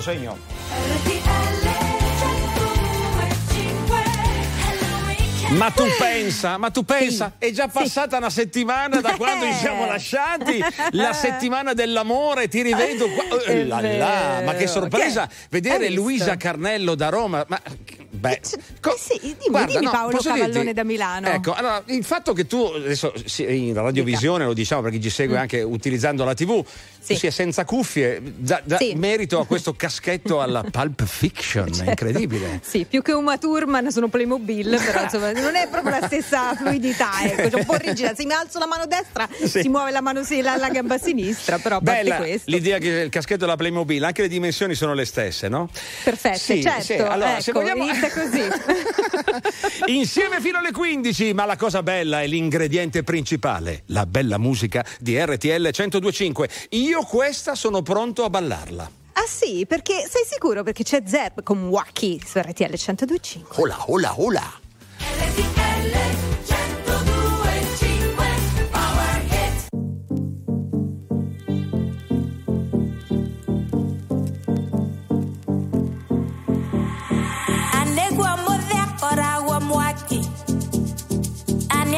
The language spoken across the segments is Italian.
Segno. Ma tu pensa, ma tu pensa, Sì. è già passata una settimana da quando ci siamo lasciati, la settimana dell'amore, ti rivedo qua. Eh, là, là, ma che sorpresa Che vedere? Luisa Carnello da Roma. Ma, beh, co- eh sì, dimmi, dimmi, Paolo posso Cavallone dirti- da Milano. Ecco, allora, il fatto che tu adesso in radiovisione lo diciamo perché ci segue anche utilizzando la TV, Sì. tu sia senza cuffie, da, da Sì. merito a questo caschetto alla Pulp Fiction, è incredibile. Sì, più che Uma Thurman sono Playmobil, però insomma non è proprio la stessa fluidità, ecco, un po' rigida. Se mi alzo la mano destra Sì. si muove la mano sì, la, la gamba sinistra, però Bella questo. l'idea che il caschetto della Playmobil, anche le dimensioni sono le stesse, no? Perfette, Sì, certo. allora, ecco, se vogliamo- inizia così. Insieme fino alle 15, ma la cosa bella è l'ingrediente principale, la bella musica di RTL 1025. Io questa sono pronto a ballarla. ah sì, perché sei sicuro? Perché c'è Zerb con Wacky su RTL 1025. Ola, ola, ola. Anegwa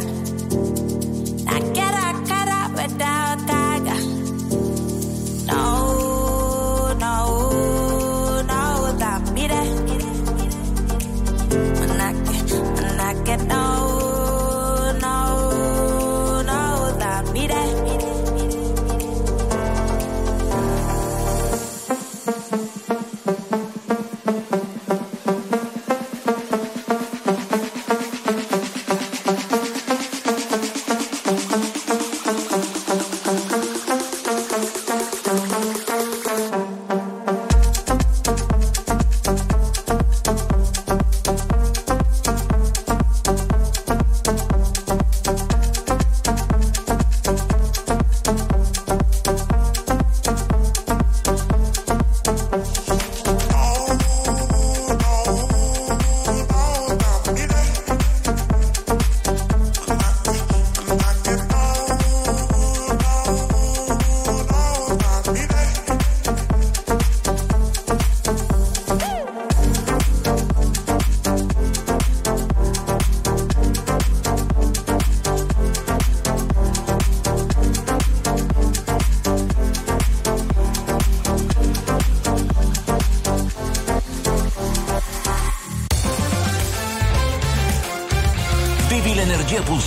back.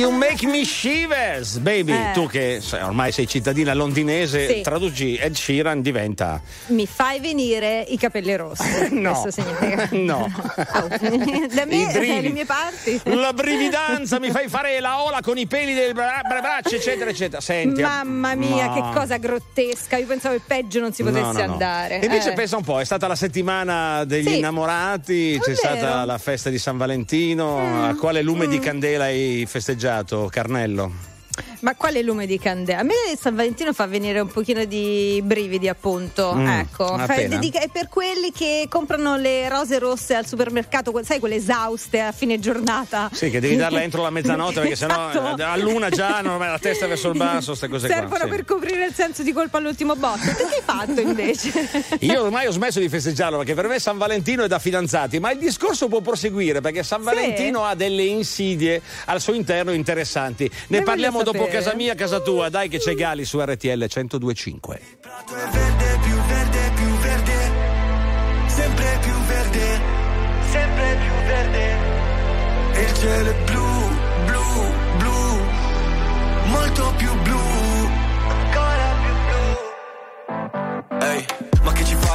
You make me shivers, baby. Eh. Tu che ormai sei cittadina londinese, Sì. traduci Ed Sheeran diventa. Mi fai venire i capelli rossi. No. Questo significa. No. Oh, da me, brividi. le mie parti. La brividanza, mi fai fare la ola con i peli delle bra- bra- braccia, eccetera, eccetera. Senti. Mamma mia, no. che cosa grottesca. Io pensavo che peggio non si potesse No, no, andare. E Invece Eh. pensa un po', è stata la settimana degli Sì. innamorati, È c'è vero. stata la festa di San Valentino. A quale lume di candela hai festeggiato, Carnello? Ma quale lume di candela? A me San Valentino fa venire un pochino di brividi, appunto. Mm, ecco, dedica- è per quelli che comprano le rose rosse al supermercato, sai, quelle esauste a fine giornata. Sì, che devi darla entro la mezzanotte perché sennò Esatto. eh, a luna già non la testa verso il basso, queste cose qua. Servono sì. per coprire il senso di colpa all'ultimo botto. Che hai fatto invece? Io ormai ho smesso di festeggiarlo perché per me San Valentino è da fidanzati, ma il discorso può proseguire perché San Valentino ha delle insidie al suo interno interessanti. Ne Ne parliamo dopo. Casa mia, casa tua. Dai che c'è Gali su RTL 1025. prato è verde, più verde, più verde, sempre più verde, sempre più verde. E il cielo è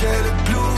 j'ai le blues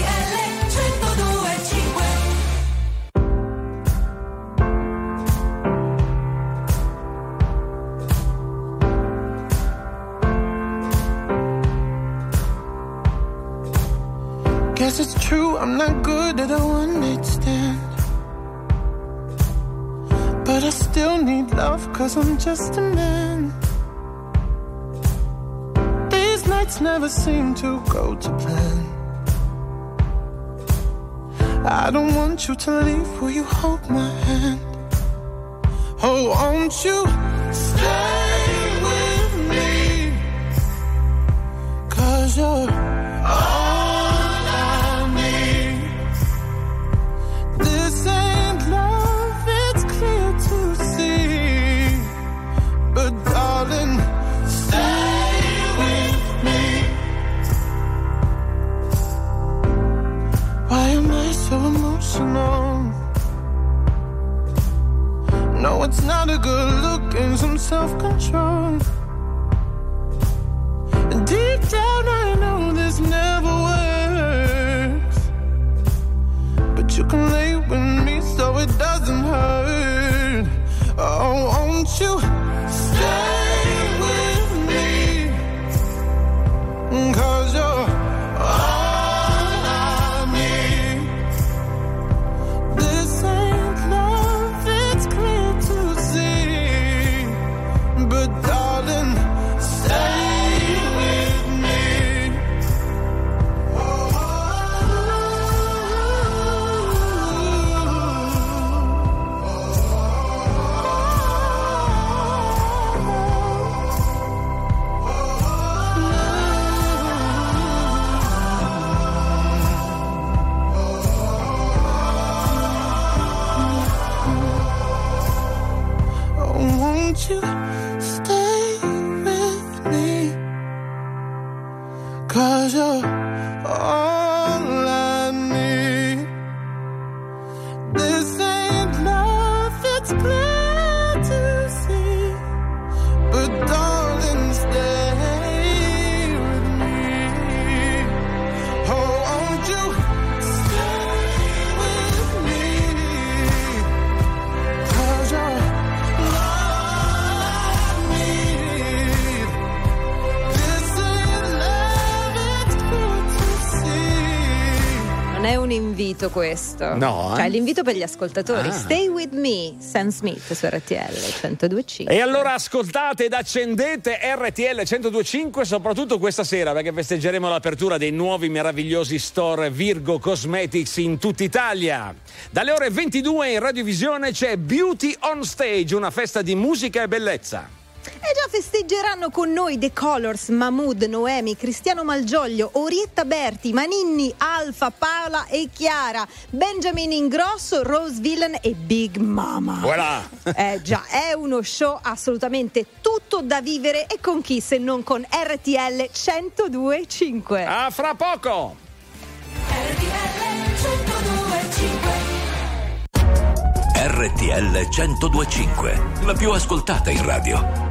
want you to leave, will you hold my hand? Oh, won't you? Invito questo. No, eh? Cioè, l'invito per gli ascoltatori. Ah. Stay with me, Sam Smith su RTL 1025. E allora ascoltate ed accendete RTL 1025 soprattutto questa sera perché festeggeremo l'apertura dei nuovi meravigliosi store Virgo Cosmetics in tutta Italia. Dalle ore 22 in radiovisione c'è Beauty on Stage, una festa di musica e bellezza. E già festeggeranno con noi The Colors, Mahmood, Noemi, Cristiano Malgioglio, Orietta Berti, Maninni, Alfa, Paola e Chiara, Benjamin Ingrosso, Rose Villain e Big Mama. Voilà. Eh già, è uno show assolutamente tutto da vivere e con chi se non con RTL 1025. A fra poco! RTL 1025, la più ascoltata in radio.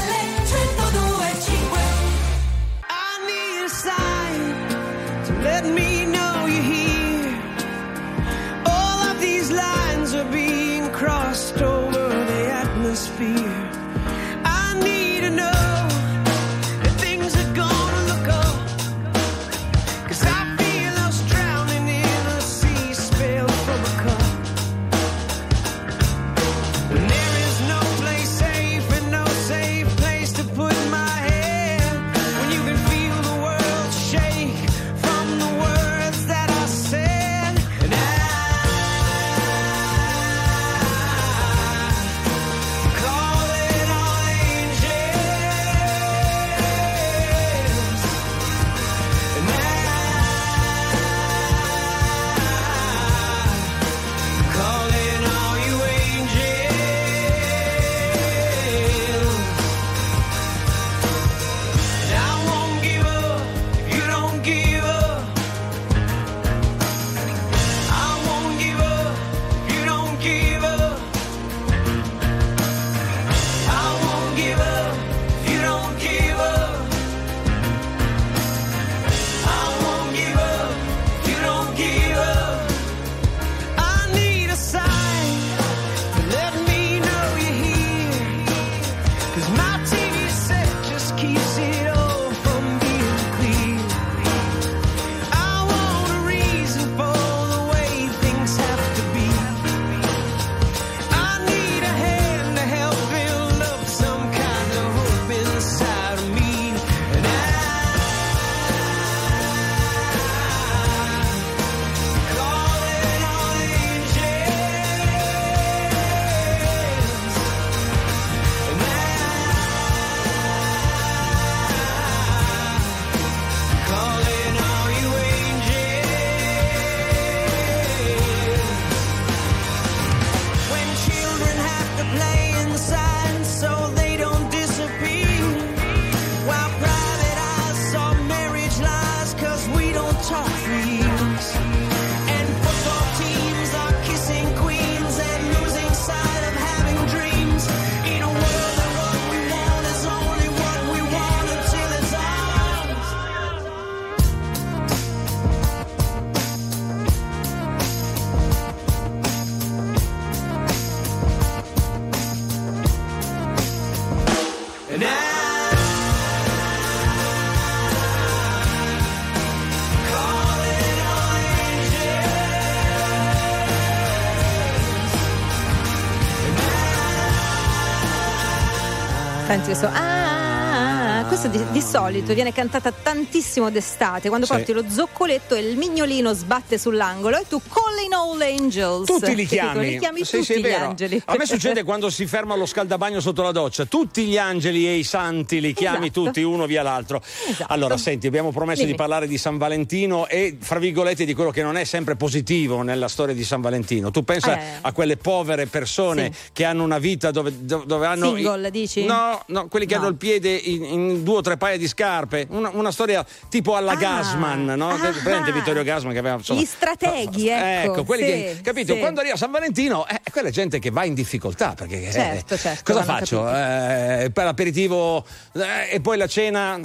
questo. Ah, questo di, di solito viene cantata tantissimo d'estate, quando Sì. porti lo zoccoletto e il mignolino sbatte sull'angolo e tu All Angels. Tutti li chiami. Li chiami Sì, tutti sì, è gli angeli. A me succede quando si ferma lo scaldabagno sotto la doccia. Tutti gli angeli e i santi li chiami Esatto. tutti uno via l'altro. Esatto. Allora, senti, abbiamo promesso Dimmi. di parlare di San Valentino e, fra virgolette, di quello che non è sempre positivo nella storia di San Valentino. Tu pensa Eh. a quelle povere persone Sì. che hanno una vita dove, dove- hanno. Single, dici? No, no, quelli che No. hanno il piede in, in due o tre paia di scarpe. Una, una storia tipo alla Ah. Gasman, no? Ah. Vittorio Gasman che aveva. insomma- Gli strateghi, ecco, quelli sì, che. Capito? sì. Quando arriva San Valentino, eh, quella è gente che va in difficoltà. Perché, eh, Certo, certo, cosa faccio? Eh, per l'aperitivo eh, e poi la cena.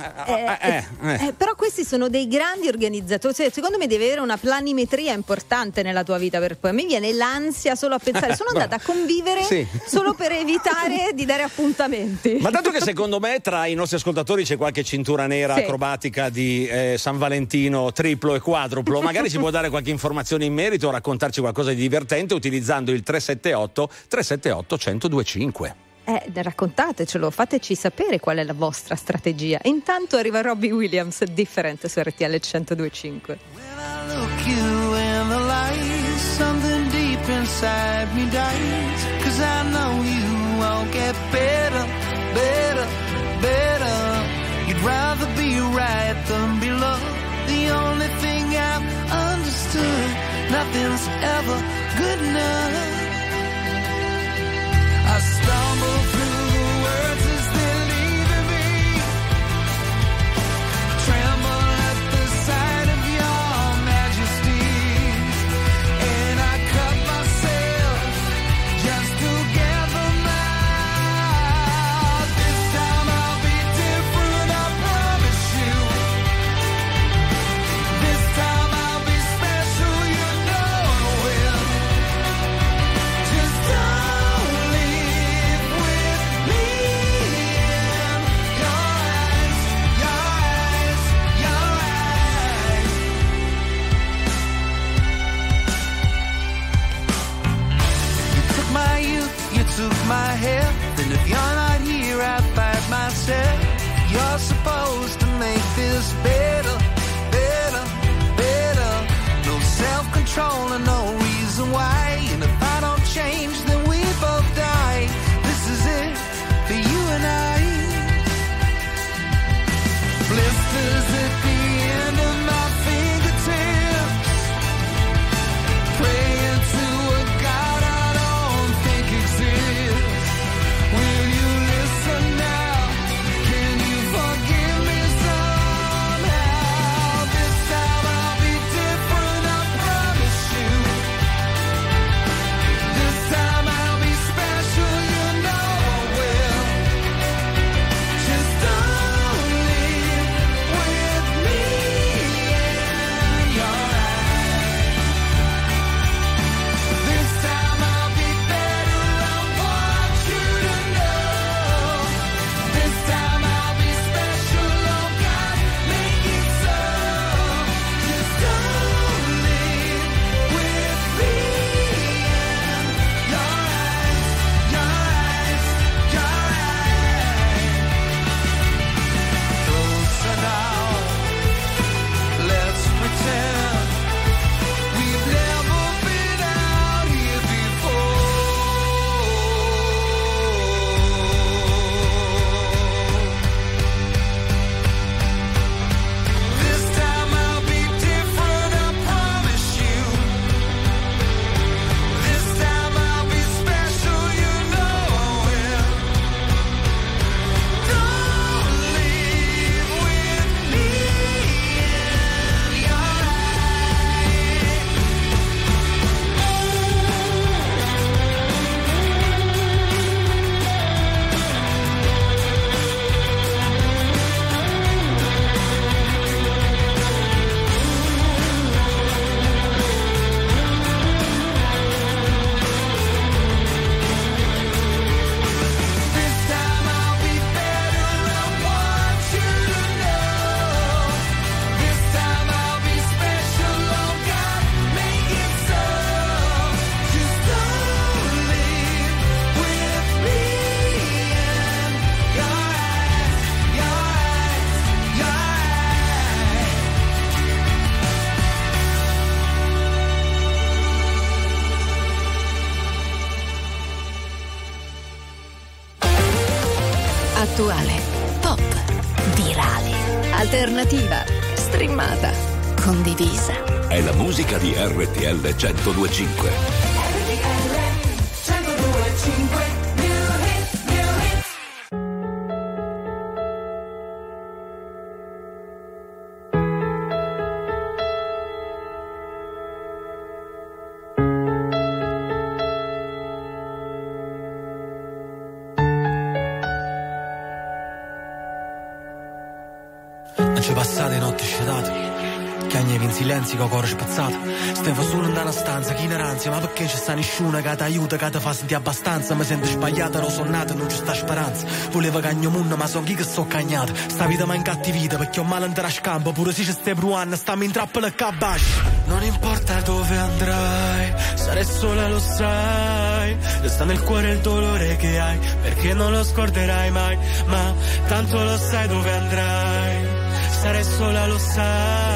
eh, eh, però questi sono dei grandi organizzatori. Cioè, secondo me devi avere una planimetria importante nella tua vita. Per poi a me viene l'ansia solo a pensare. Sono andata a convivere Sì. solo per evitare di dare appuntamenti. Ma dato che secondo me tra i nostri ascoltatori c'è qualche cintura nera Sì. acrobatica di San Valentino triplo e quadruplo, magari ci può dare qualche informazione in merito o raccontarci qualcosa di divertente utilizzando il 378 378 1025. Eh, raccontatecelo, fateci sapere qual è la vostra strategia. Intanto arriva Robbie Williams, differente su RTL 1025. When nothing's ever good enough. Self-control and no reason why. RTL 1025. Ansia Ma perché ci sta nessuno che ti aiuta, che ti fa sentire abbastanza? Mi sento sbagliata, ero sonnata, non ci sta speranza. Volevo cagno munno, ma so chi che sto cagnata Sta vita mi incattivita, perché ho male andare a scampo Pure se ci stai bruando, stammi in trappola e cabash Non importa dove andrai, sarai sola lo sai. Resta nel cuore il dolore che hai Perché non lo scorderai mai. Ma tanto lo sai dove andrai. Sarai sola lo sai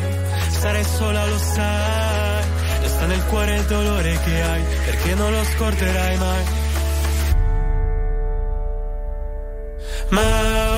Sarai sola lo sai. Resta nel cuore il dolore che hai Perché non lo scorderai mai. Ma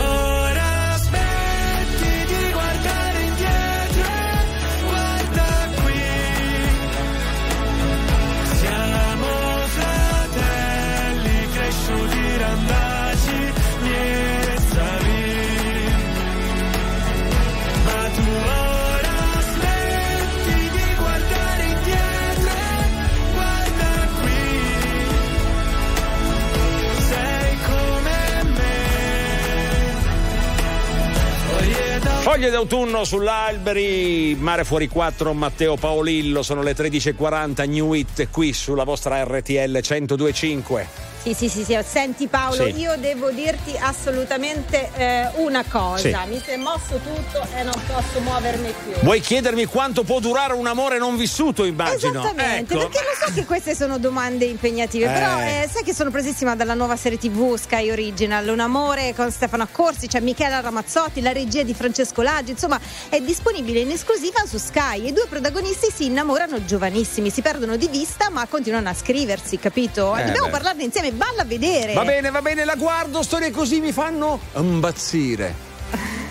Foglie da Foglie d'autunno sull'alberi, Mare Fuori 4, Matteo Paolillo, sono le 13.40, New It qui sulla vostra RTL 1025. Sì, sì, sì, sì. Senti Paolo, Sì. io devo dirti assolutamente eh, una cosa. Sì. Mi si è mosso tutto e non posso muovermi più. Vuoi chiedermi quanto può durare un amore non vissuto, immagino? Esattamente, Ecco. perché lo so che queste sono domande impegnative, Eh. però eh, sai che sono presissima dalla nuova serie TV Sky Original, Un amore con Stefano Accorsi, c'è Michela Ramazzotti, la regia di Francesco Laggi, insomma è disponibile in esclusiva su Sky e i due protagonisti si innamorano giovanissimi, si perdono di vista ma continuano a scriversi, capito? Eh, Dobbiamo beh. parlarne insieme, valla a vedere. Va bene, va bene, la guardo, storie così mi fanno impazzire.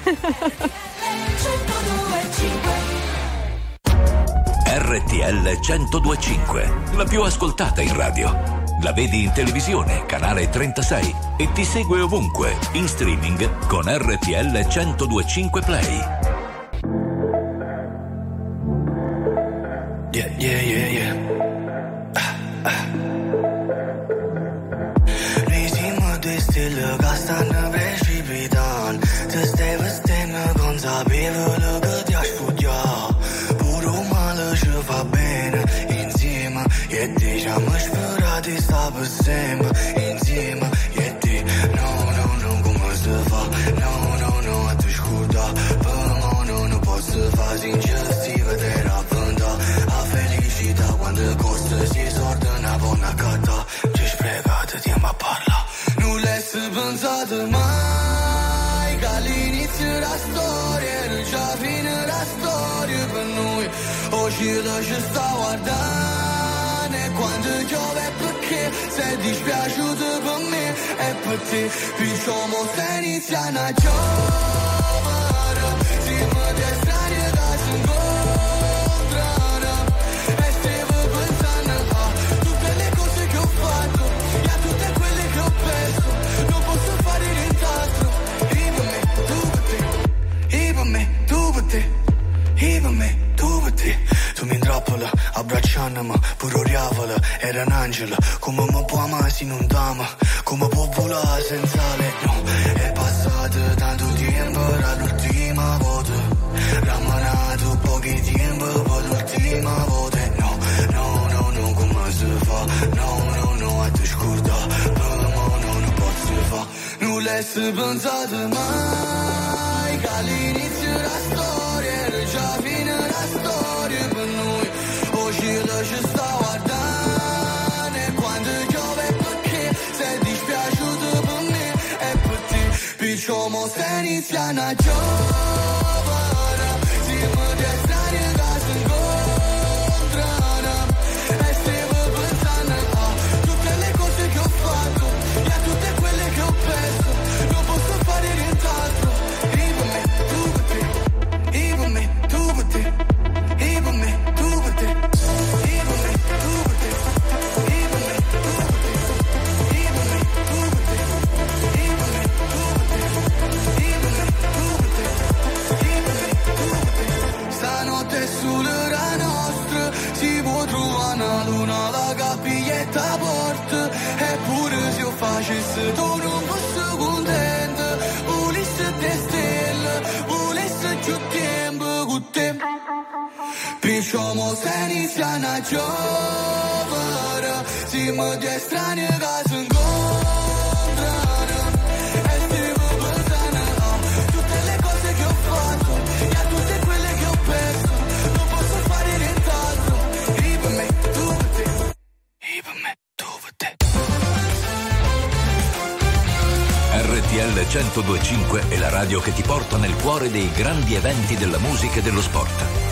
RTL 1025, la più ascoltata in radio. La vedi in televisione, canale 36 e ti segue ovunque, in streaming con RTL 1025 Play. Yeah, yeah, yeah, pensato mai Che all'inizio della storia Non già fine la storia per noi. Oggi da ci sta guardando E quando piove perché? Sei dispiaciuto per me E per te. Perciò mo stai iniziando a giovere Abbracciandomi, pure oriavola, era un angelo. Come mi può amare se non dama Come può volare senza le no È passato tanto tempo, era l'ultima volta. Ramanato pochi tempo, poi l'ultima volta. No, no, no, no, come si fa? No, no, no, a te scorda. No, no, non posso fare Nulla è pensato mai. se inizia una giornata Como se inicia na giovara Si më dje stranje ga së Tutte le cose che ho fatto E a tutte quelle che ho perso Non posso fare nient'altro. Ribame, tu per RTL 102.5 è la radio che ti porta nel cuore dei grandi eventi della musica e dello sport.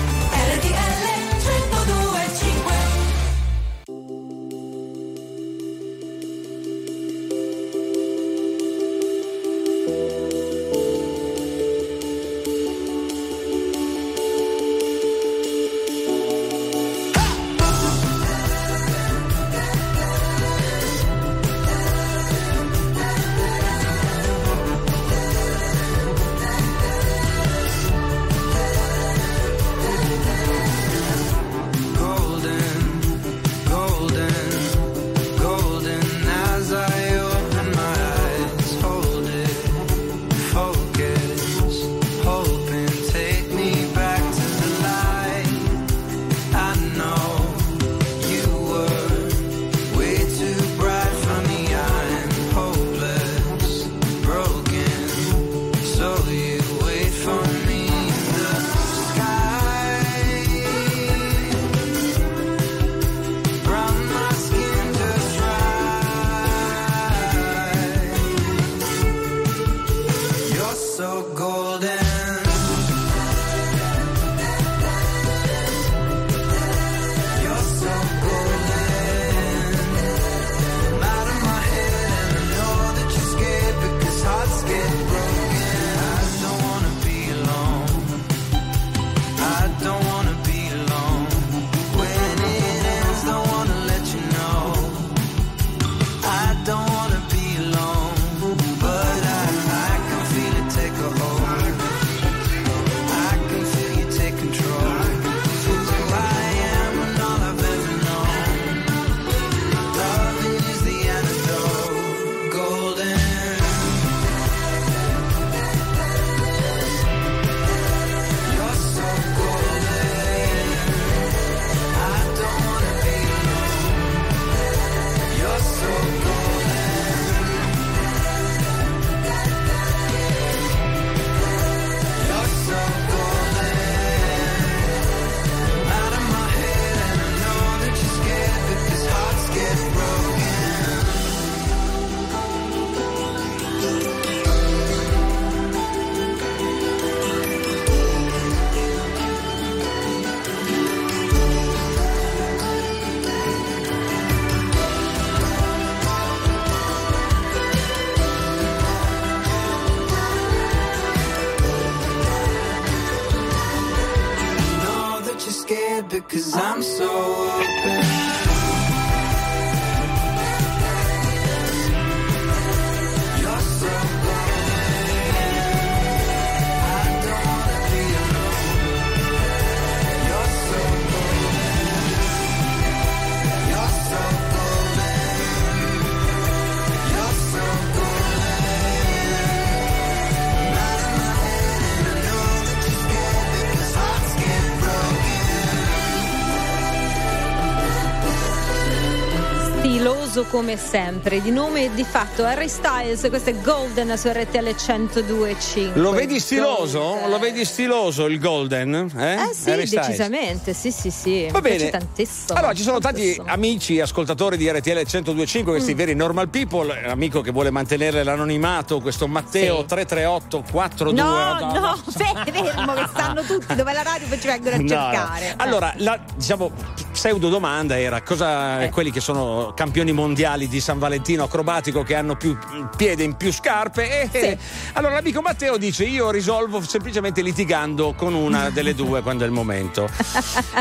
Come sempre. Di nome e di fatto Harry Styles, questo è Golden su RTL 102.5. Lo vedi stiloso? Golden. Lo vedi stiloso il Golden? Eh, Eh sì, Harry Styles? decisamente, sì sì sì. Va bene. tantissimo. Allora, ci sono tanti tantissimo. amici, ascoltatori di RTL 102.5, questi Mm. veri normal people. Amico che vuole mantenere l'anonimato, questo Matteo Sì. 338 42 No, no, fermo che stanno tutti dove la radio poi ci vengono a No, no. cercare. Allora, la diciamo pseudo domanda era cosa Eh. quelli che sono campioni mondiali di San Valentino acrobatico che hanno più piede in più scarpe e Sì. allora l'amico Matteo dice io risolvo semplicemente litigando con una delle due quando è il momento.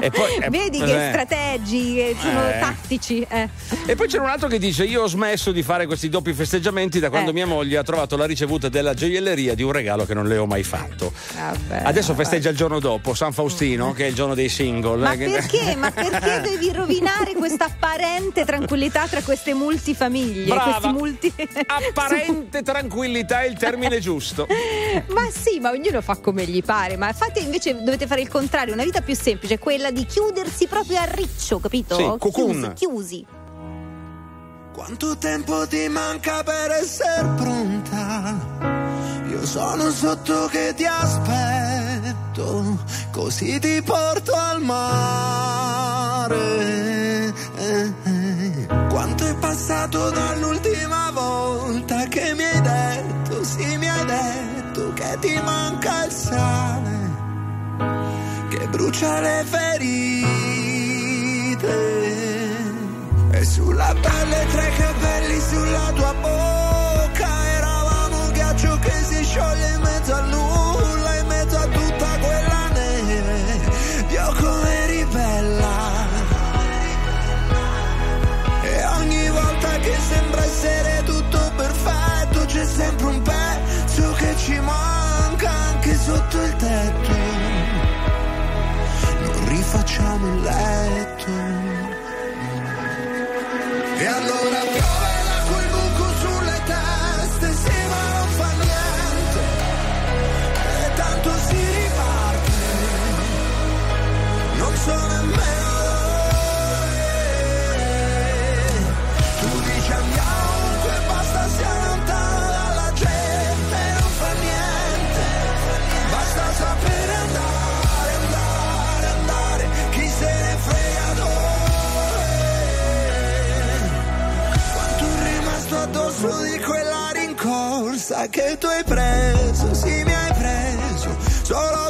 E poi- eh, Vedi che eh. strategi, che sono Eh. tattici. eh. E poi c'era un altro che dice: Io ho smesso di fare questi doppi festeggiamenti da quando Eh. mia moglie ha trovato la ricevuta della gioielleria di un regalo che non le ho mai fatto. Vabbè, Adesso vabbè. festeggia il giorno dopo, San Faustino, che è il giorno dei single. Ma eh, perché? Ma perché devi rovinare questa apparente tranquillità tra queste multifamiglie? Brava. Questi multi... Apparente tranquillità è il termine giusto. ma sì, ma ognuno fa come gli pare. Ma fate invece dovete fare il contrario, una vita più semplice, quella di chiudersi proprio a riccio, capito? Sì, cocoon. chiusi, chiusi. Quanto tempo ti manca per essere pronta? Io sono sotto che ti aspetto, così ti porto al mare. Eh, eh. Passato dall'ultima volta che mi hai detto, sì mi hai detto che ti manca il sale, che brucia le ferite. E sulla pelle tre capelli sulla tua bocca Eravamo un ghiaccio che si scioglie in mezzo al nulla rincorsa che tu hai preso, sì mi hai preso, solo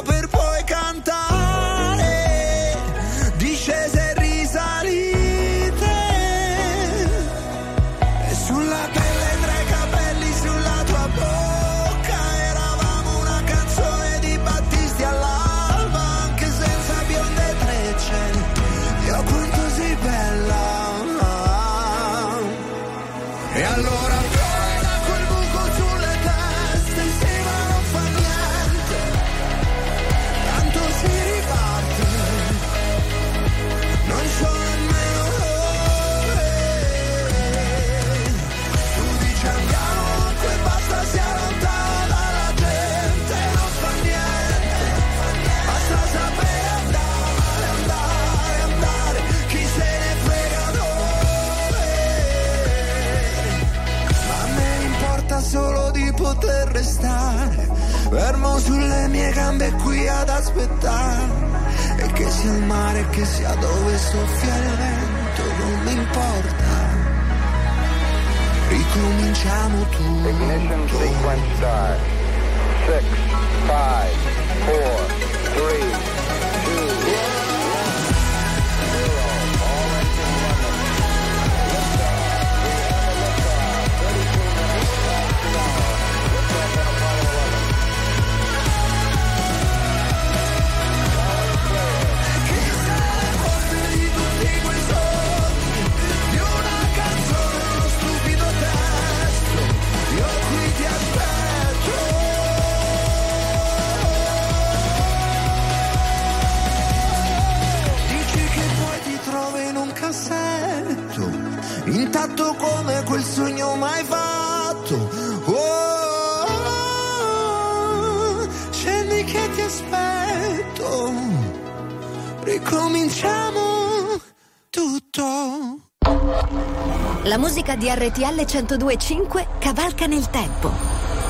di RTL 1025 cavalca nel tempo.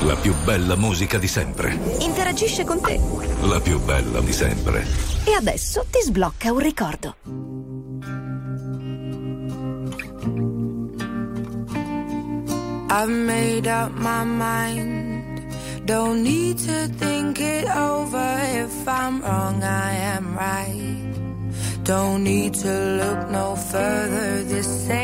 La più bella musica di sempre. Interagisce con te. La più bella di sempre. E adesso ti sblocca un ricordo. I've made up my mind. Don't need to think it over. If I'm wrong, I am right. Don't need to look no further. This ain't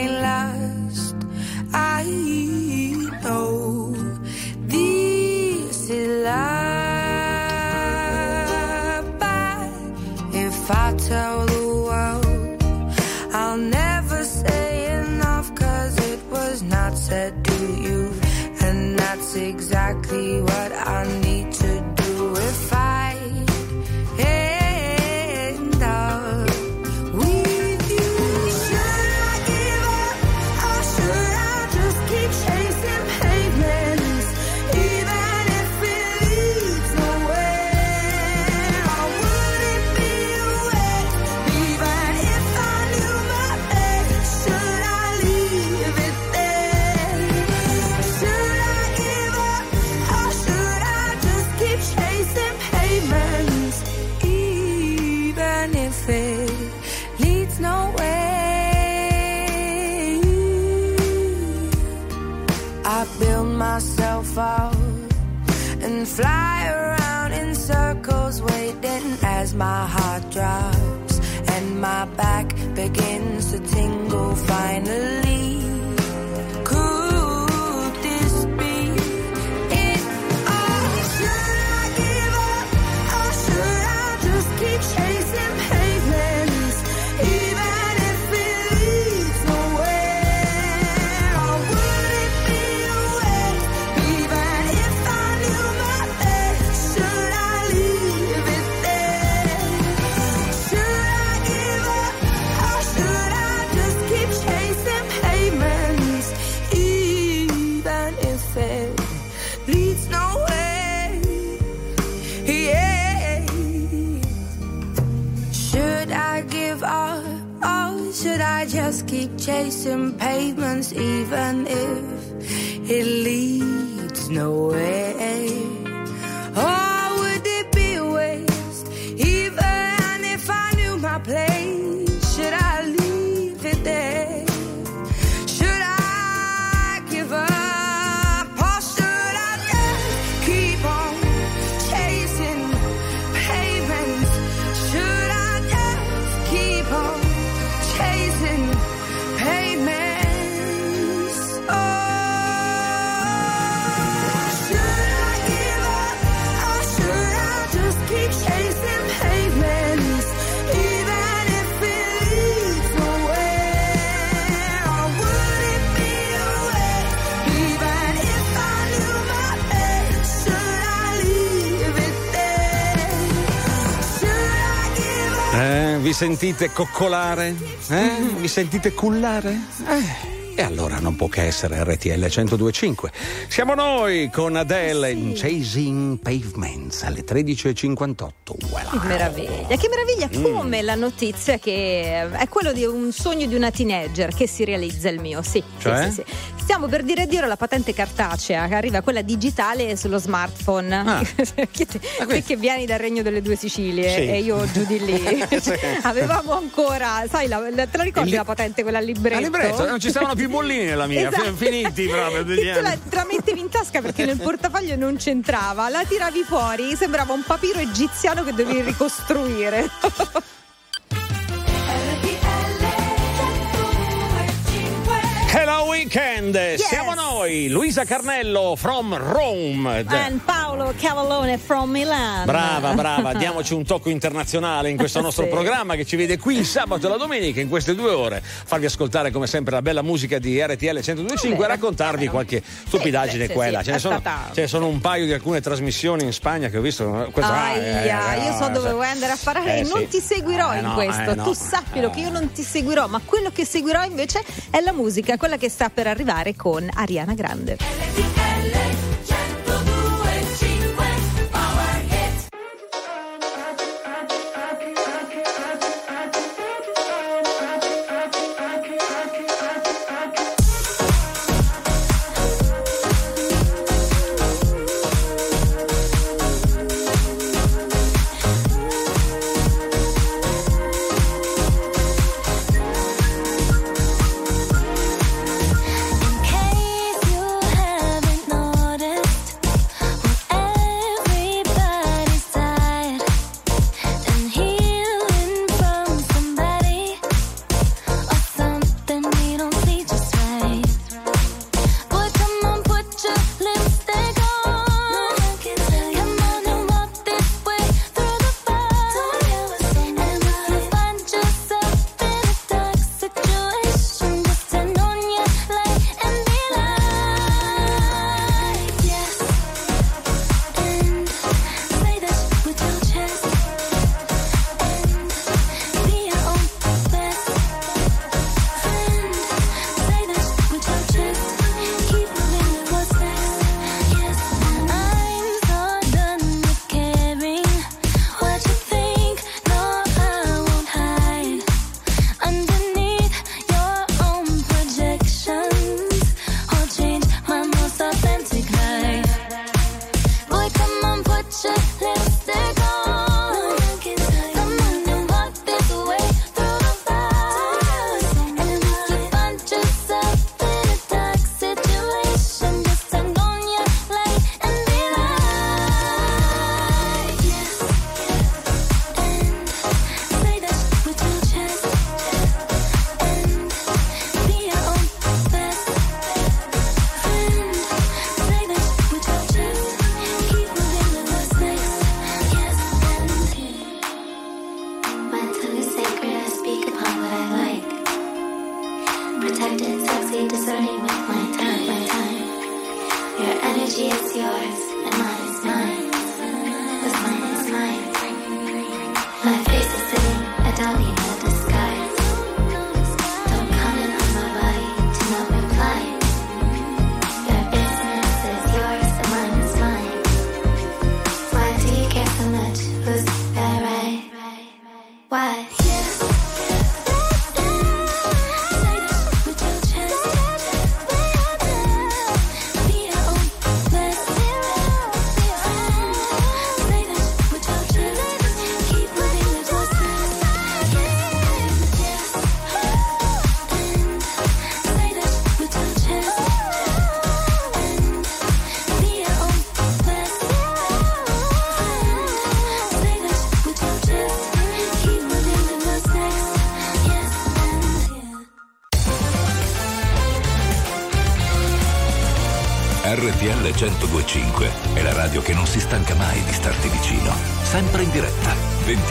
sentite coccolare? Eh? Vi sentite cullare? Eh. E allora non può che essere RTL 1025. Siamo noi con Adele in Chasing Pavements alle 13.58. Voilà. Che meraviglia, che meraviglia come la notizia che è quello di un sogno di una teenager che si realizza il mio, sì. sì, Cioè? sì, sì. Stiamo per dire addio alla patente cartacea, che arriva quella digitale sullo smartphone. Ah. te che vieni dal regno delle due Sicilie Sì. e io giù di lì. Sì. Avevamo ancora, sai, la- la- te la ricordi li- la patente quella libretto? A libretto, non ci stavano più bollini nella mia, Esatto. fi- finiti proprio. Tu la, te la mettevi in tasca perché nel portafoglio non c'entrava, la tiravi fuori, sembrava un papiro egiziano che dovevi ricostruire. Weekend! Siamo noi, Luisa Carnello from Rome. And Paolo Cavallone from Milan. Brava, brava, diamoci un tocco internazionale in questo nostro Sì. programma che ci vede qui il sabato e la domenica in queste due ore. Farvi ascoltare come sempre la bella musica di RTL 1025 e raccontarvi vero. qualche stupidaggine sì, sì, là. Ce ne, sono, ce ne sono un paio di alcune trasmissioni in Spagna che ho visto. eh, Questo, ah, eh, Aia, eh, io so dove vuoi andare a parare Eh, e non ti seguirò Eh, in no, questo. eh, no. Tu sappilo che io non ti seguirò, ma quello che seguirò invece è la musica, quella che sta per arrivare con Ariana Grande.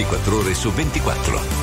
24 ore su 24.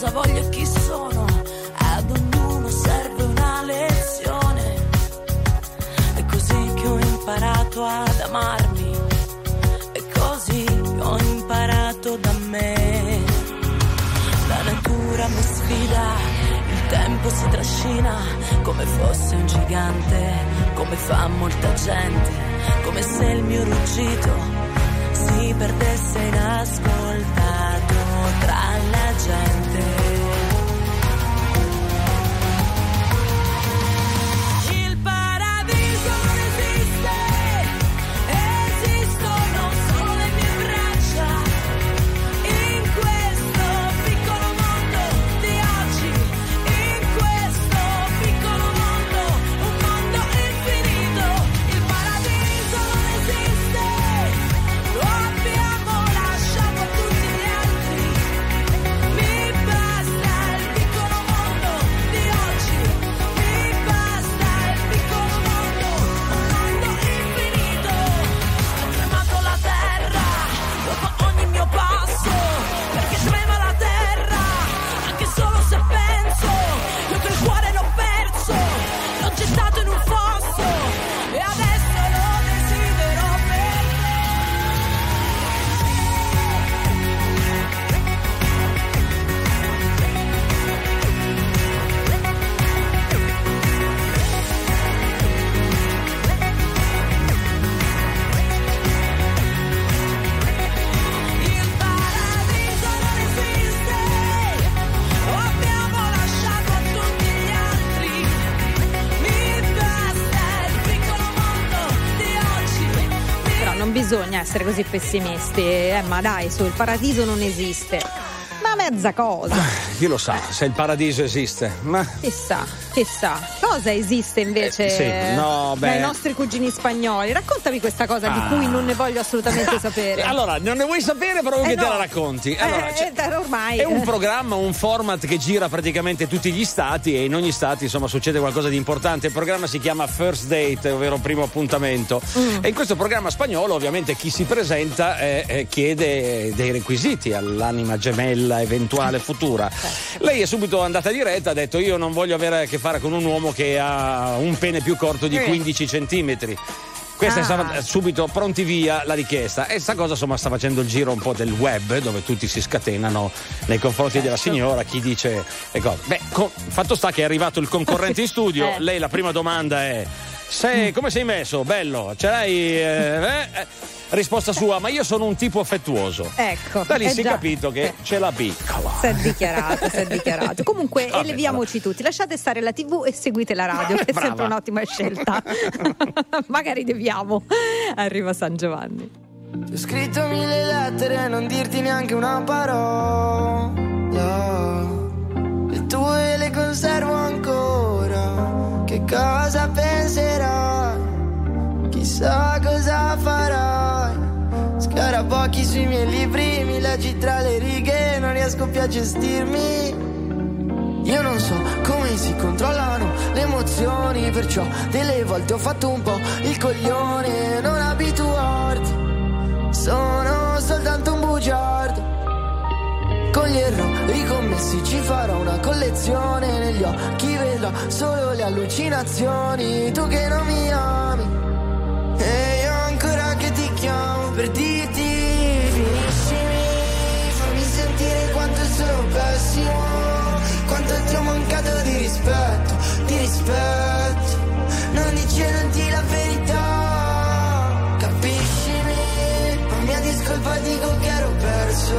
cosa voglio e chi sono. Ad ognuno serve una lezione. È così che ho imparato ad amarmi. È così che ho imparato da me. La natura mi sfida. Il tempo si trascina come fosse un gigante, come fa molta gente, come se il mio ruggito si perdesse in ascoltare tra la gente. Essere così pessimisti, eh, ma dai, su, il paradiso non esiste. Una mezza cosa. Chi lo sa se il paradiso esiste? Ma Chissà, chissà. Cosa esiste invece Eh, sì, no, dai nostri cugini spagnoli? Raccontami questa cosa Ah. di cui non ne voglio assolutamente sapere. Allora, non ne vuoi sapere, però Eh, che te no. la racconti. Allora, Eh, c'è- eh, ormai. È un programma, un format che gira praticamente tutti gli stati e in ogni stato insomma succede qualcosa di importante. Il programma si chiama First Date, ovvero primo appuntamento. Mm. E in questo programma spagnolo ovviamente chi si presenta eh, eh, chiede dei requisiti all'anima gemella eventuale futura. Lei è subito andata diretta, ha detto io non voglio avere a che fare con un uomo che ha un pene più corto di Eh. 15 centimetri. Questa Ah. è stata subito pronti via la richiesta e sta cosa insomma sta facendo il giro un po' del web dove tutti si scatenano nei confronti della Certo. signora, chi dice le cose. Beh, co- fatto sta che è arrivato il concorrente in studio, Eh. lei la prima domanda è sei, come sei messo? Bello, ce l'hai? eh, eh?" Risposta sua, ma io sono un tipo affettuoso. Ecco. Da lì eh si è già. capito che ce l'ha piccola. Si è dichiarato, si è dichiarato. Comunque, Vabbè, eleviamoci tutti. Lasciate stare la TV e seguite la radio, che è Brava. sempre un'ottima scelta. Magari deviamo. Arriva San Giovanni. Ti ho scritto mille lettere e non dirti neanche una parola. Le tue le conservo ancora. Che cosa penserai? Chissà cosa farai. Scarabocchi sui miei libri, mi leggi tra le righe, non riesco più a gestirmi. Io non so come si controllano le emozioni, perciò delle volte ho fatto un po' il coglione, non abituarti. Sono soltanto un bugiardo. Con gli errori commessi ci farò una collezione. Negli occhi vedrò solo le allucinazioni. Tu che non mi ami. E io ancora che ti chiamo per dirti finiscimi. Fammi sentire quanto sono pessimo. Quanto ti ho mancato di rispetto, di rispetto. Non dicendoti la verità. Capiscimi, ma mia discolpa dico che ero perso.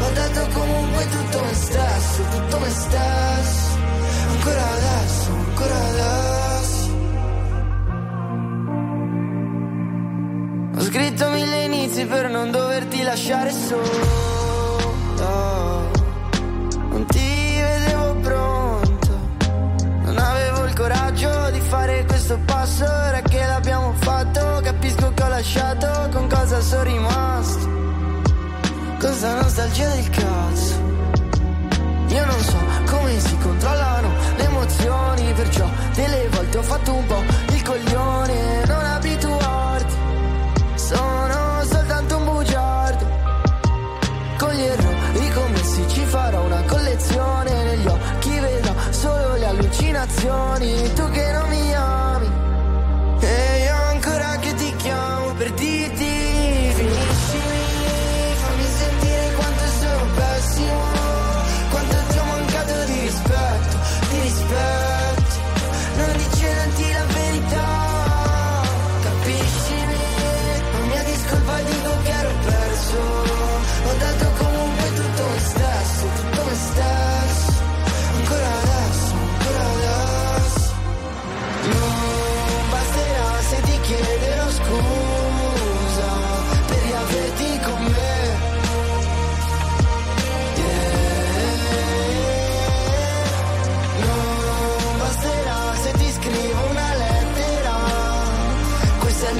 Ho dato comunque tutto me stesso, tutto me stesso. Ancora adesso, ancora adesso. Ho scritto mille inizi per non doverti lasciare solo. Non ti vedevo pronto. Non avevo il coraggio di fare questo passo. Ora che l'abbiamo fatto, capisco che ho lasciato. Con cosa sono rimasto? Cosa nostalgia del cazzo. Io non so come si controllano le emozioni, perciò delle volte ho fatto un po' il coglione. Allucinazioni. Tu che non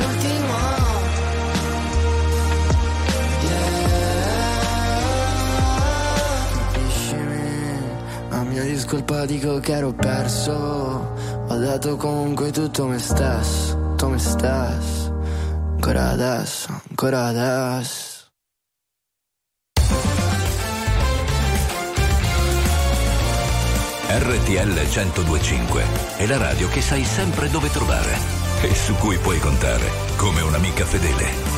Questa è l'ultima. Yeah. Capiscimi, a mia discolpa dico che ero perso. Ho dato comunque tutto me stesso, tutto me stesso. Ancora adesso, ancora adesso. RTL 1025 è la radio che sai sempre dove trovare e su cui puoi contare come un'amica fedele.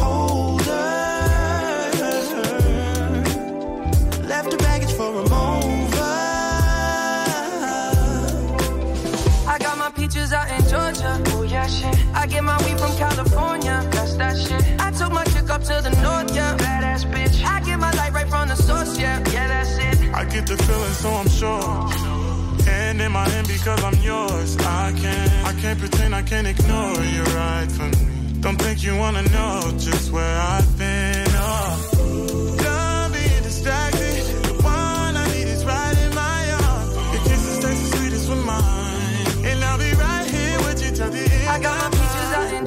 California. That's that shit. I took my chick up to the north, yeah. Badass bitch. I get my light right from the source, yeah. Yeah, that's it. I get the feeling, so I'm sure. And in my hand because I'm yours. I can't, I can't pretend, I can't ignore you right from me. Don't think you wanna know just where I've been. Oh. Done being distracted. The one I need is right in my arms. Your kisses taste the sweetest with mine. And I'll be right here with you till the end. I got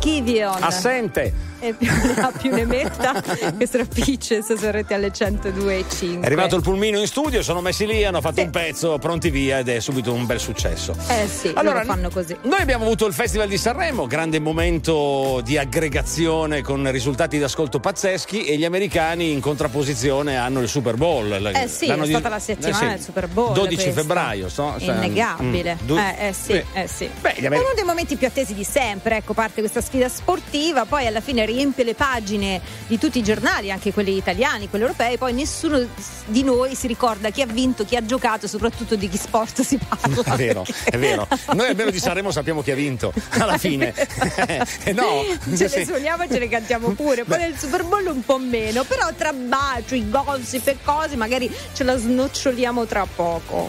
Kivion. Assente. E più ne ha più ne metta. Questo era Peaches su RTL 102.5. È arrivato il pulmino in studio, sono messi lì, hanno fatto un pezzo, pronti via ed è subito un bel successo. Eh sì, Allora, fanno così. Noi abbiamo avuto il Festival di Sanremo, grande momento di aggregazione con risultati d'ascolto pazzeschi e gli americani in contrapposizione hanno il Super Bowl. Eh sì, è di- stata la settimana eh sì, del Super Bowl. 12 questa. febbraio, so- cioè, Innegabile. mm, du- eh, eh sì, sì. eh sì. Beh, gli È ameri- uno dei momenti più attesi di sempre, ecco, parte questa sfida sportiva, poi alla fine riempie le pagine di tutti i giornali, anche quelli italiani, quelli europei, poi nessuno di noi si ricorda chi ha vinto, chi ha giocato e soprattutto di chi sport si parla. È vero, è vero. Noi almeno di Sanremo sappiamo chi ha vinto alla fine. Eh, no. Ce Sì. le suoniamo e ce le cantiamo pure. Poi nel Super Bowl un po' meno. Però tra baci, gossip e cose, magari ce la snoccioliamo tra poco.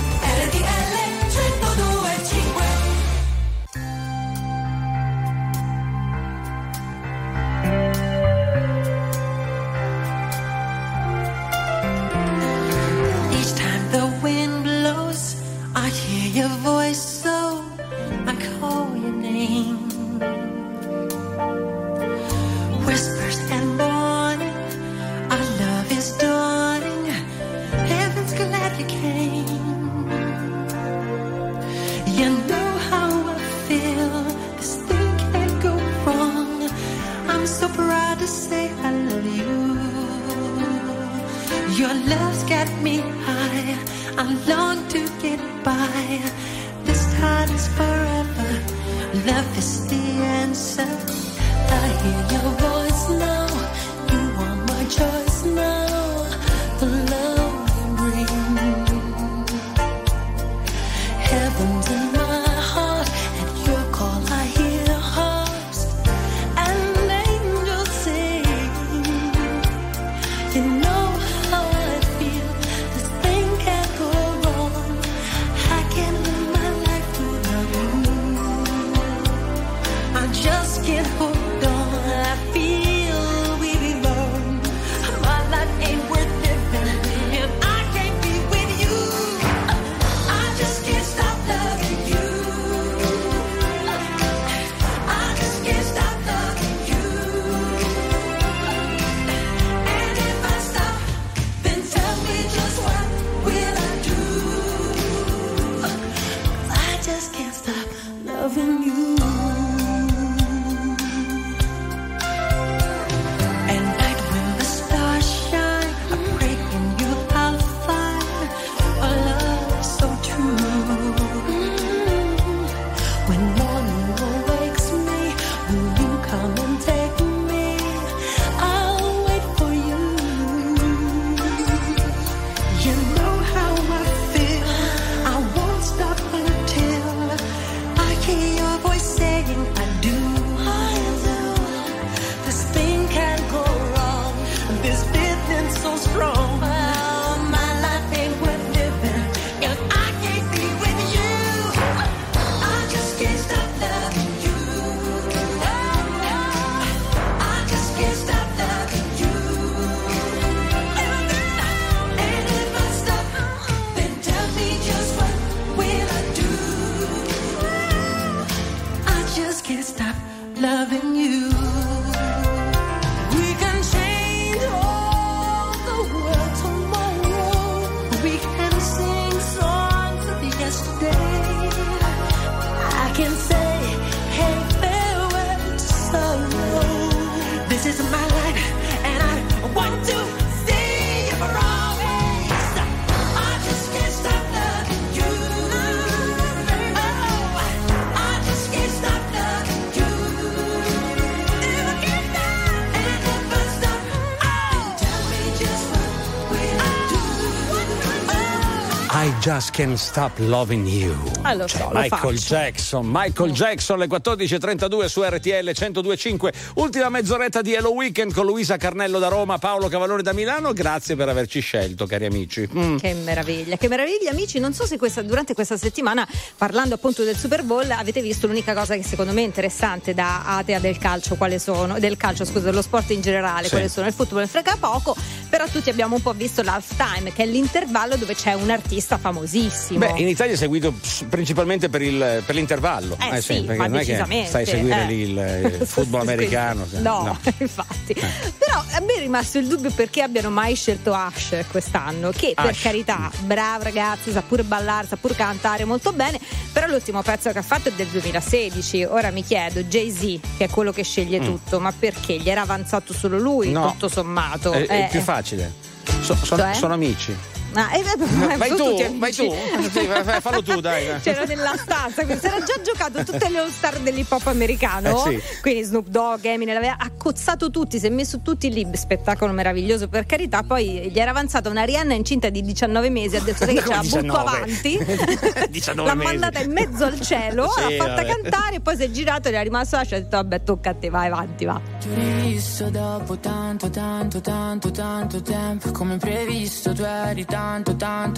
Just can't stop loving you. Ah, lo so, Cioè, Michael faccio. Jackson, Michael Jackson, le 14.32 su RTL 102.5. Ultima mezz'oretta di Hello Weekend con Luisa Carnello da Roma, Paolo Cavallone da Milano. Grazie per averci scelto, cari amici. Mm. Che meraviglia, che meraviglia amici, non so se questa- durante questa settimana parlando appunto del Super Bowl avete visto l'unica cosa che secondo me è interessante da atea del calcio, quale sono, del calcio scusa, dello sport in generale, Sì. quale sono il football frega poco, però tutti abbiamo un po' visto l'half time che è l'intervallo dove c'è un artista famosissimo. Beh, in Italia è seguito principalmente per, il- per l'intervallo. Eh sì, perché ma non è che stai a seguire eh. lì il, il football americano. No, infatti. Però a me è rimasto il dubbio perché abbiano mai scelto Ash quest'anno, che per Ash. carità, bravo ragazzi, sa pure ballare, sa pure cantare molto bene, però l'ultimo pezzo che ha fatto è del 2016. Ora mi chiedo, Jay-Z, che è quello che sceglie Mm. tutto, ma perché? Gli era avanzato solo lui, No. tutto sommato? È, è Eh, più facile. So- sono, Cioè? sono amici. Ah, eh, Vai tu, vai tu. Sì, fallo tu, dai. dai. C'era nella stanza, quindi si era già giocato tutte le all-star dell'hip hop americano. Eh, Quindi Snoop Dogg, Eminem, aveva accozzato tutti, si è messo tutti lì, spettacolo meraviglioso per carità. Poi gli era avanzata una Rihanna incinta di 19 mesi, ha detto sai che ce la butto 19? avanti. 19 L'ha mesi. mandata in mezzo al cielo, Sì, l'ha fatta vabbè. cantare, poi si è girato e era rimasto là, ci ha detto vabbè tocca a te, vai avanti, va. Ti ho rivisto dopo tanto, tanto, tanto, tanto tempo Come previsto tu eri tanto, tanto,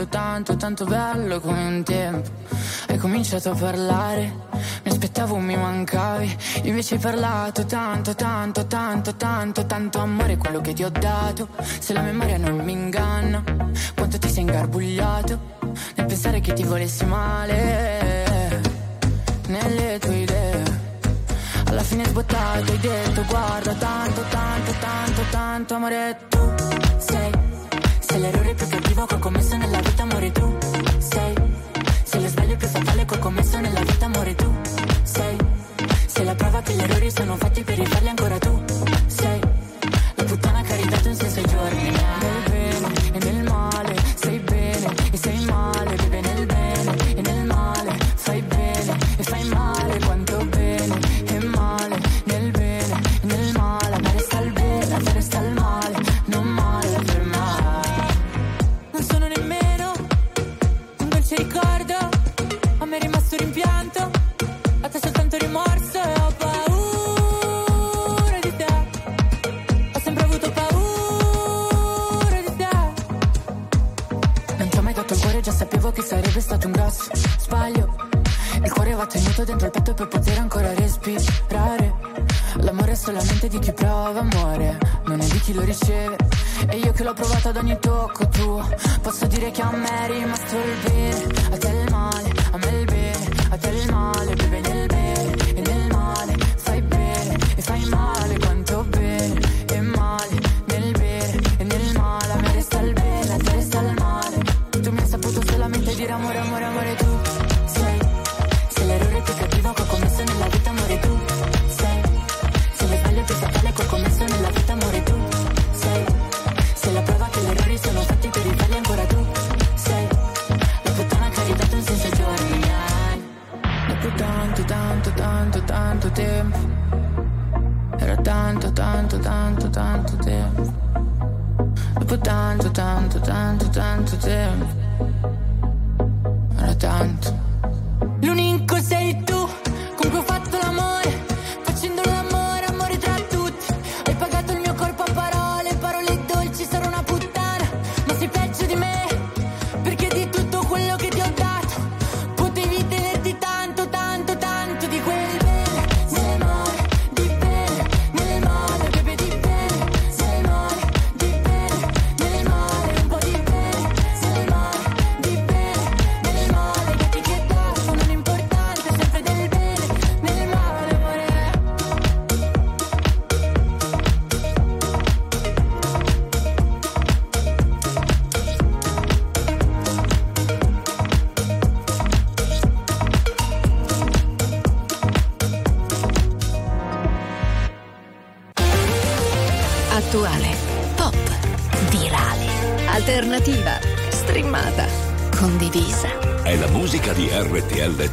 tanto, tanto bello come un tempo. Hai cominciato a parlare, mi aspettavo mi mancavi. Invece hai parlato tanto, tanto, tanto, tanto, tanto amore quello che ti ho dato. Se la memoria non mi inganna, quanto ti sei ingarbugliato Nel pensare che ti volessi male. Nelle tue idee alla fine sbottato hai detto guarda tanto, tanto, tanto, tanto amore tu sei Sei l'errore più cattivo che ho commesso nella vita amore tu sei. Sei lo sbaglio più fatale che ho commesso nella vita amore tu sei. Sei la prova che gli errori sono fatti per rifarli ancora il cuore, già sapevo che sarebbe stato un gas Sbaglio. Il cuore va tenuto dentro il petto per poter ancora respirare. L'amore è solamente di chi prova amore Non è di chi lo riceve. E io che l'ho provato ad ogni tocco tuo Posso dire che a me è rimasto il bene. A te il male, a me il bene A te il male, beve nel bene E nel male,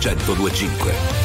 1025.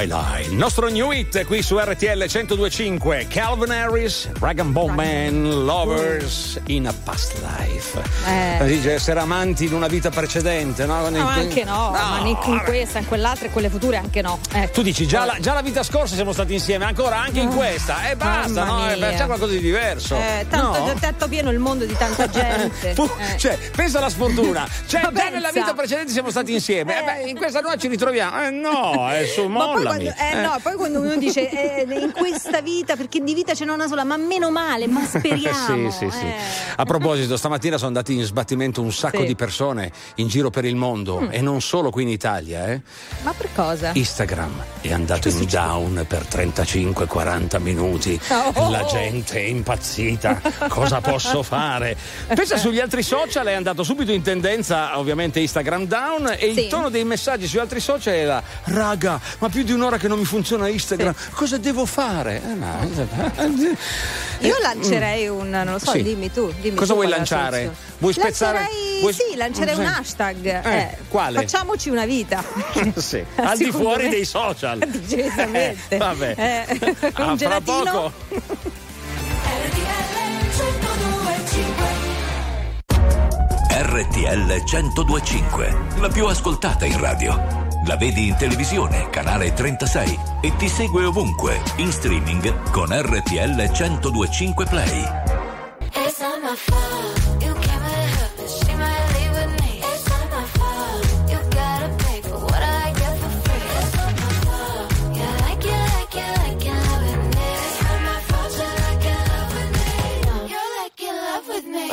Baila. Il nostro new hit qui su RTL 1025. Calvin Harris, Rag and Bone Man, Lovers in a. Dice essere amanti in una vita precedente, no? No, anche no, ma in, in questa, in quell'altra e quelle future anche no. Ecco. Tu dici già la, già la vita scorsa siamo stati insieme, ancora anche in questa. E basta, mamma no? Eh. C'è qualcosa di diverso. Eh, tanto No? già tetto pieno il mondo di tanta gente. Fu- Eh. Cioè, pensa alla sfortuna. Cioè, già pensa. nella vita precedente siamo stati insieme. Eh, beh, in questa nuova ci ritroviamo. Eh no, eh, su, Ma poi mollami. quando, eh, no, poi quando uno dice eh, in questa vita, perché di vita ce n'è una sola, ma meno male, ma speriamo. sì, sì, sì. eh. A proposito, stamattina sono andati in sbattimento un sacco Sì. di persone in giro per il mondo Mm. e non solo qui in Italia. Eh. Ma per cosa? Instagram è andato in down per 35-40 minuti. Oh. La gente è impazzita. Cosa posso fare? Pensa sugli altri social è andato subito in tendenza, ovviamente Instagram down e Sì. il tono dei messaggi sugli altri social era raga, ma più di un'ora che non mi funziona Instagram, cosa devo fare? Eh, ma- Io lancerei un, non lo so, Sì. dimmi tu. Dimmi Cosa tu vuoi lanciare? Vuoi spezzare- Lancerei, vuoi- Sì, lancerei un hashtag. Eh, quale? Facciamoci una vita. Sì, al di fuori me- dei social. Decisamente. Eh, vabbè. Eh, A un fra gelatino? poco. RTL 1025, la più ascoltata in radio. La vedi in televisione, canale 36 e ti segue ovunque, in streaming con RTL 1025 Play.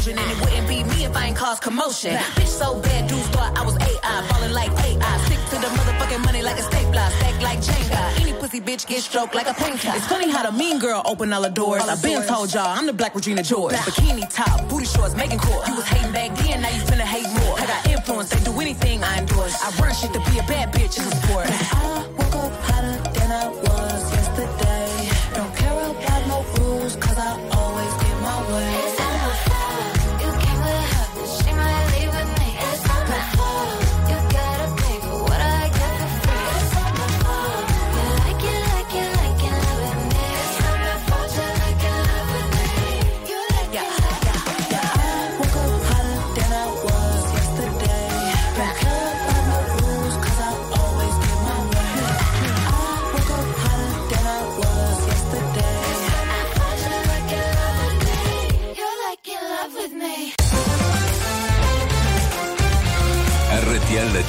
Trojan, and it wouldn't be me if I ain't cause commotion. Bitch so bad, dudes thought I was AI, falling like AI. Stick to the motherfucking money like a stapler, stack like Jenga. Any pussy bitch get stroked like a painter. It's funny how the mean girl open all the doors. I've been told y'all I'm the black Regina George. Bikini top, booty shorts, making court. You was hating back then, now you finna hate more. I got influence, they do anything I endorse. I run shit to be a bad bitch is a sport. I woke up hotter than I was yesterday. Don't care about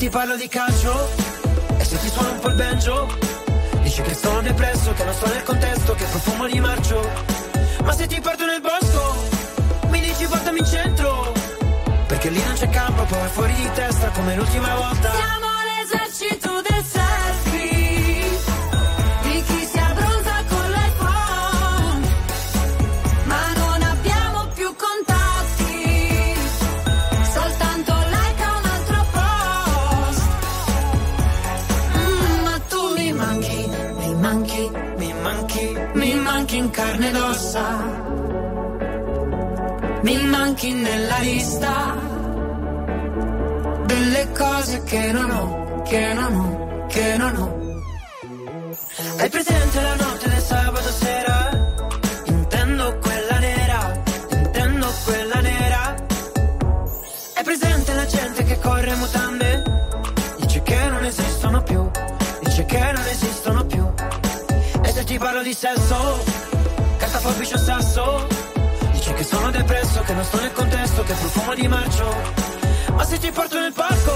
ti parlo di calcio? E se ti suono un po' il banjo? Dici che sono depresso, che non sto nel contesto, che profumo di marcio. Ma se ti porto nel bosco, mi dici portami in centro. Perché lì non c'è campo, poi fuori di testa come l'ultima volta. Ossa mi manchi nella lista delle cose che non ho, che non ho, che non ho. Hai presente la notte del sabato sera? Intendo quella nera, intendo quella nera. Hai presente la gente che corre mutande? Dice che non esistono più, dice che non esistono più. E se ti parlo di sesso, cartafobici o sasso? Dice che sono depresso, che non sto nel contesto, che profumo di marcio. Ma se ti porto nel parco,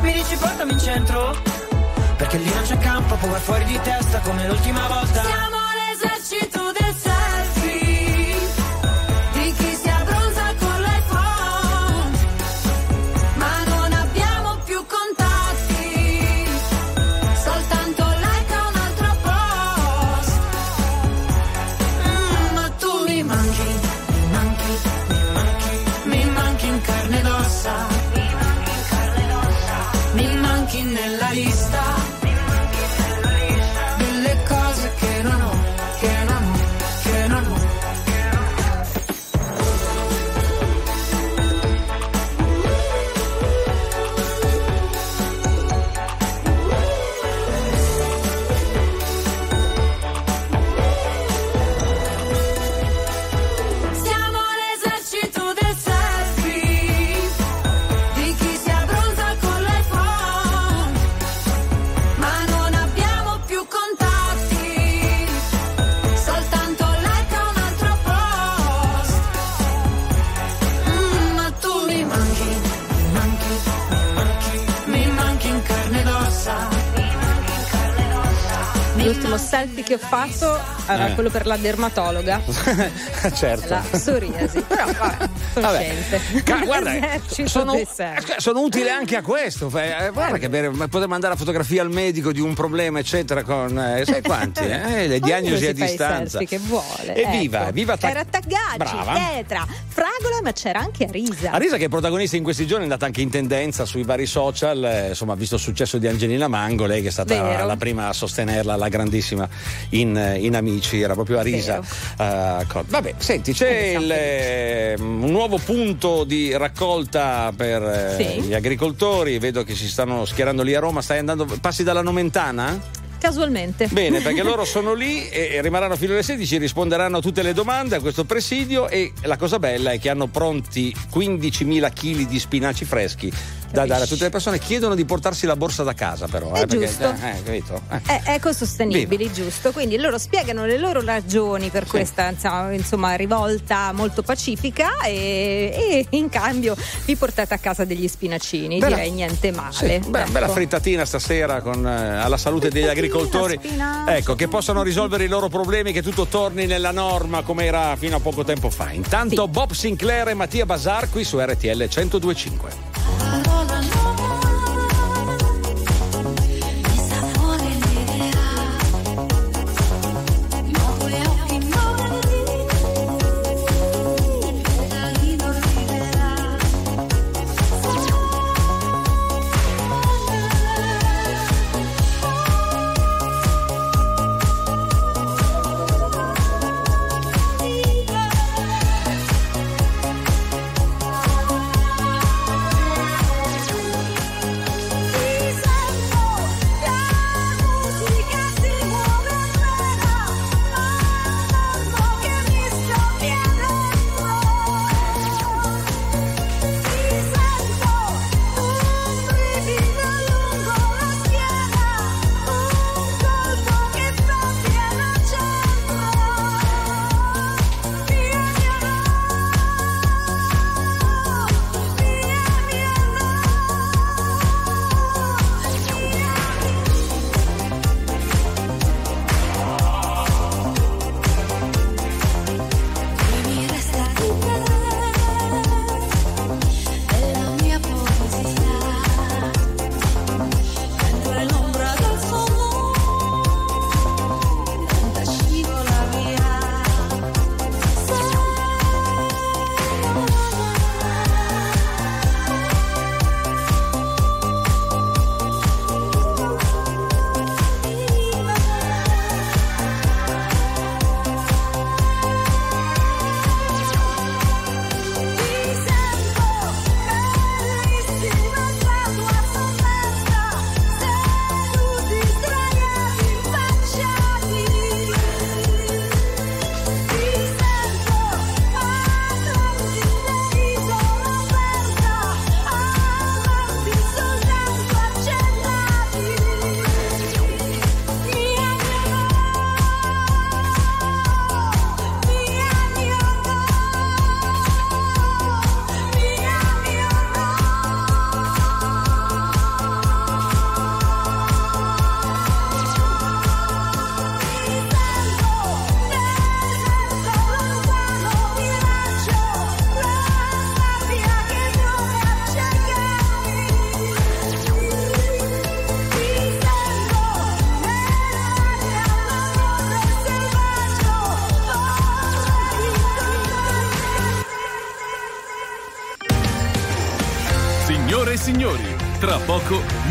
mi dici portami in centro. Perché lì non c'è campo, può fuori di testa come l'ultima volta. Fatto era Eh. quello per la dermatologa, certo. la psoriasi. Però vabbè, sono Vabbè. guarda, L'esercito sono, eh, sono utile anche a questo. Eh, guarda che bene, poter mandare la fotografia al medico di un problema, eccetera, con eh, sai quanti? eh, le diagnosi a distanza. selfie che vuole. Evviva, ecco. viva ta- Era Taggacci. Pietra, Fragola, ma c'era anche Arisa. Arisa che è protagonista in questi giorni è andata anche in tendenza sui vari social, eh, insomma, visto il successo di Angelina Mango, lei che è stata Vero. la prima a sostenerla, la grandissima in, eh, in Amici, era proprio Arisa. Eh, co- vabbè, senti, c'è il, eh, un nuovo punto di raccolta per eh, Sì. gli agricoltori, vedo che si stanno schierando lì a Roma, stai andando, passi dalla Nomentana? Casualmente. Bene, perché loro sono lì e e rimarranno fino alle 16, risponderanno a tutte le domande a questo presidio e la cosa bella è che hanno pronti 15.000 kg di spinaci freschi da dare a tutte le persone. Chiedono di portarsi la borsa da casa però. È eh, perché, giusto. eh, eh, capito? Eh. Ecosostenibili, giusto? Quindi loro spiegano le loro ragioni per questa insomma, rivolta molto pacifica e, e in cambio vi portate a casa degli spinacini, Bella- direi niente male. Sì, beh, ecco. bella frittatina stasera con, eh, alla salute degli agricoltori. spinaci. Ecco, che possano risolvere i loro problemi, che tutto torni nella norma come era fino a poco tempo fa. Intanto Bob Sinclair e Mattia Bazar qui su RTL 1025. Viva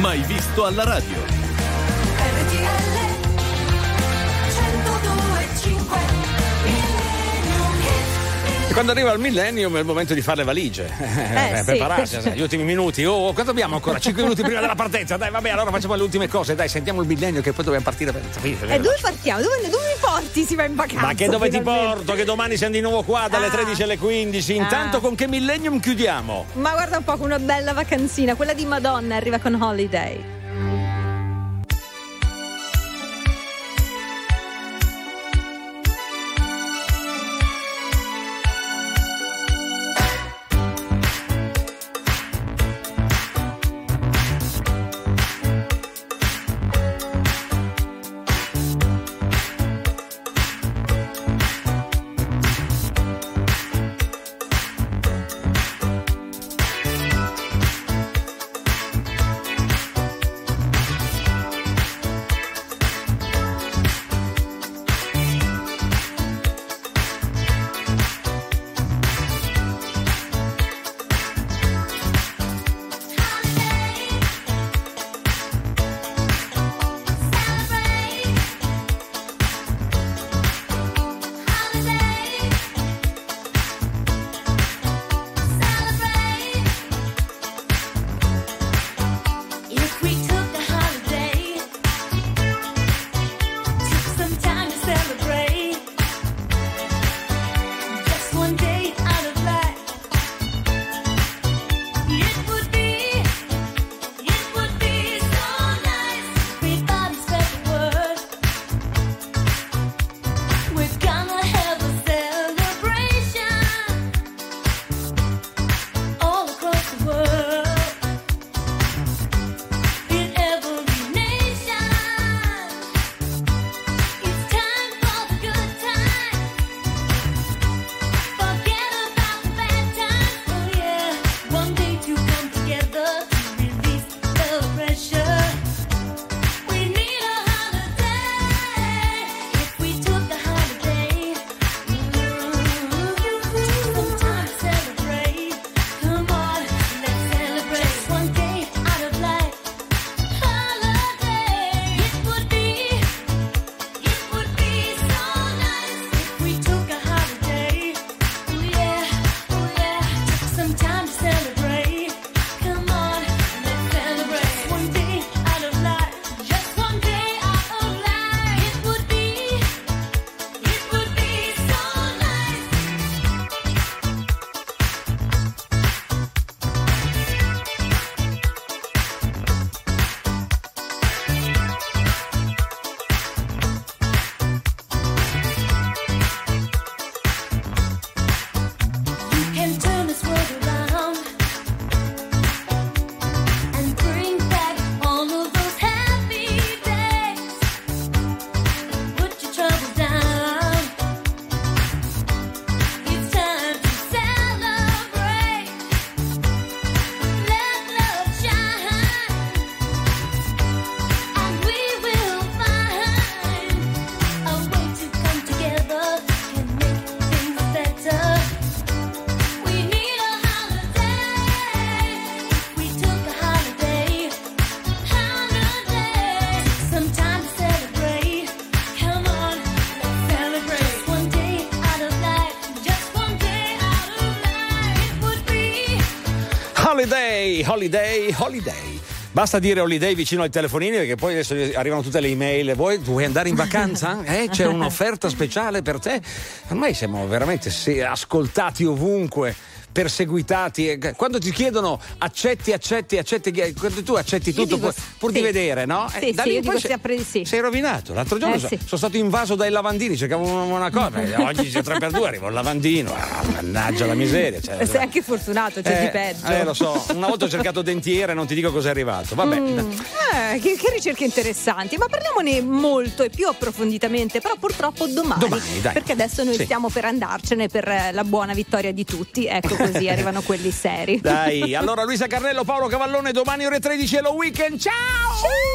mai visto alla radio. RTL 102.5 E quando arriva il millennium è il momento di fare le valigie. Eh, sì. Prepararsi, sai, gli ultimi minuti. Oh, quanto abbiamo ancora? 5 minuti prima della partenza. Dai, vabbè, allora facciamo le ultime cose. Dai, sentiamo il millennio che poi dobbiamo partire per E dove partiamo? Dove, dove porti? Si va in vacanza. Ma che dove ti finalmente? porto? Che domani siamo di nuovo qua dalle Ah. 13 alle 15. Intanto Ah. con che millennium chiudiamo? Ma guarda un po' una bella vacanzina, quella di Madonna arriva con Holiday. Holiday, holiday. Basta dire holiday vicino ai telefonini perché poi adesso arrivano tutte le email. Vuoi, vuoi andare in vacanza? Eh, c'è un'offerta speciale per te? Ormai siamo veramente ascoltati ovunque. Perseguitati, quando ti chiedono accetti, accetti, accetti, quando tu accetti tutto dico pur, pur di sì. vedere, no? Sì, Eh, sì, da lì io in poi sei- di sì. Sei rovinato. L'altro giorno Eh, so- sì. sono stato invaso dai lavandini, cercavo una, una cosa. eh, Oggi c'è 3 per 2 arriva il lavandino. Ah, mannaggia la miseria. cioè, Sei anche fortunato, c'è eh, di peggio. eh, lo so, una volta ho cercato dentiere, non ti dico cos'è arrivato. Vabbè. Mm, eh, che, che ricerche interessanti, ma parliamone molto e più approfonditamente, però purtroppo domani. Domani, dai. Perché adesso noi Sì. stiamo per andarcene per eh, la buona vittoria di tutti. Ecco così arrivano quelli seri. Dai, allora Luisa Carnello, Paolo Cavallone, domani ore 13 è lo weekend. Ciao!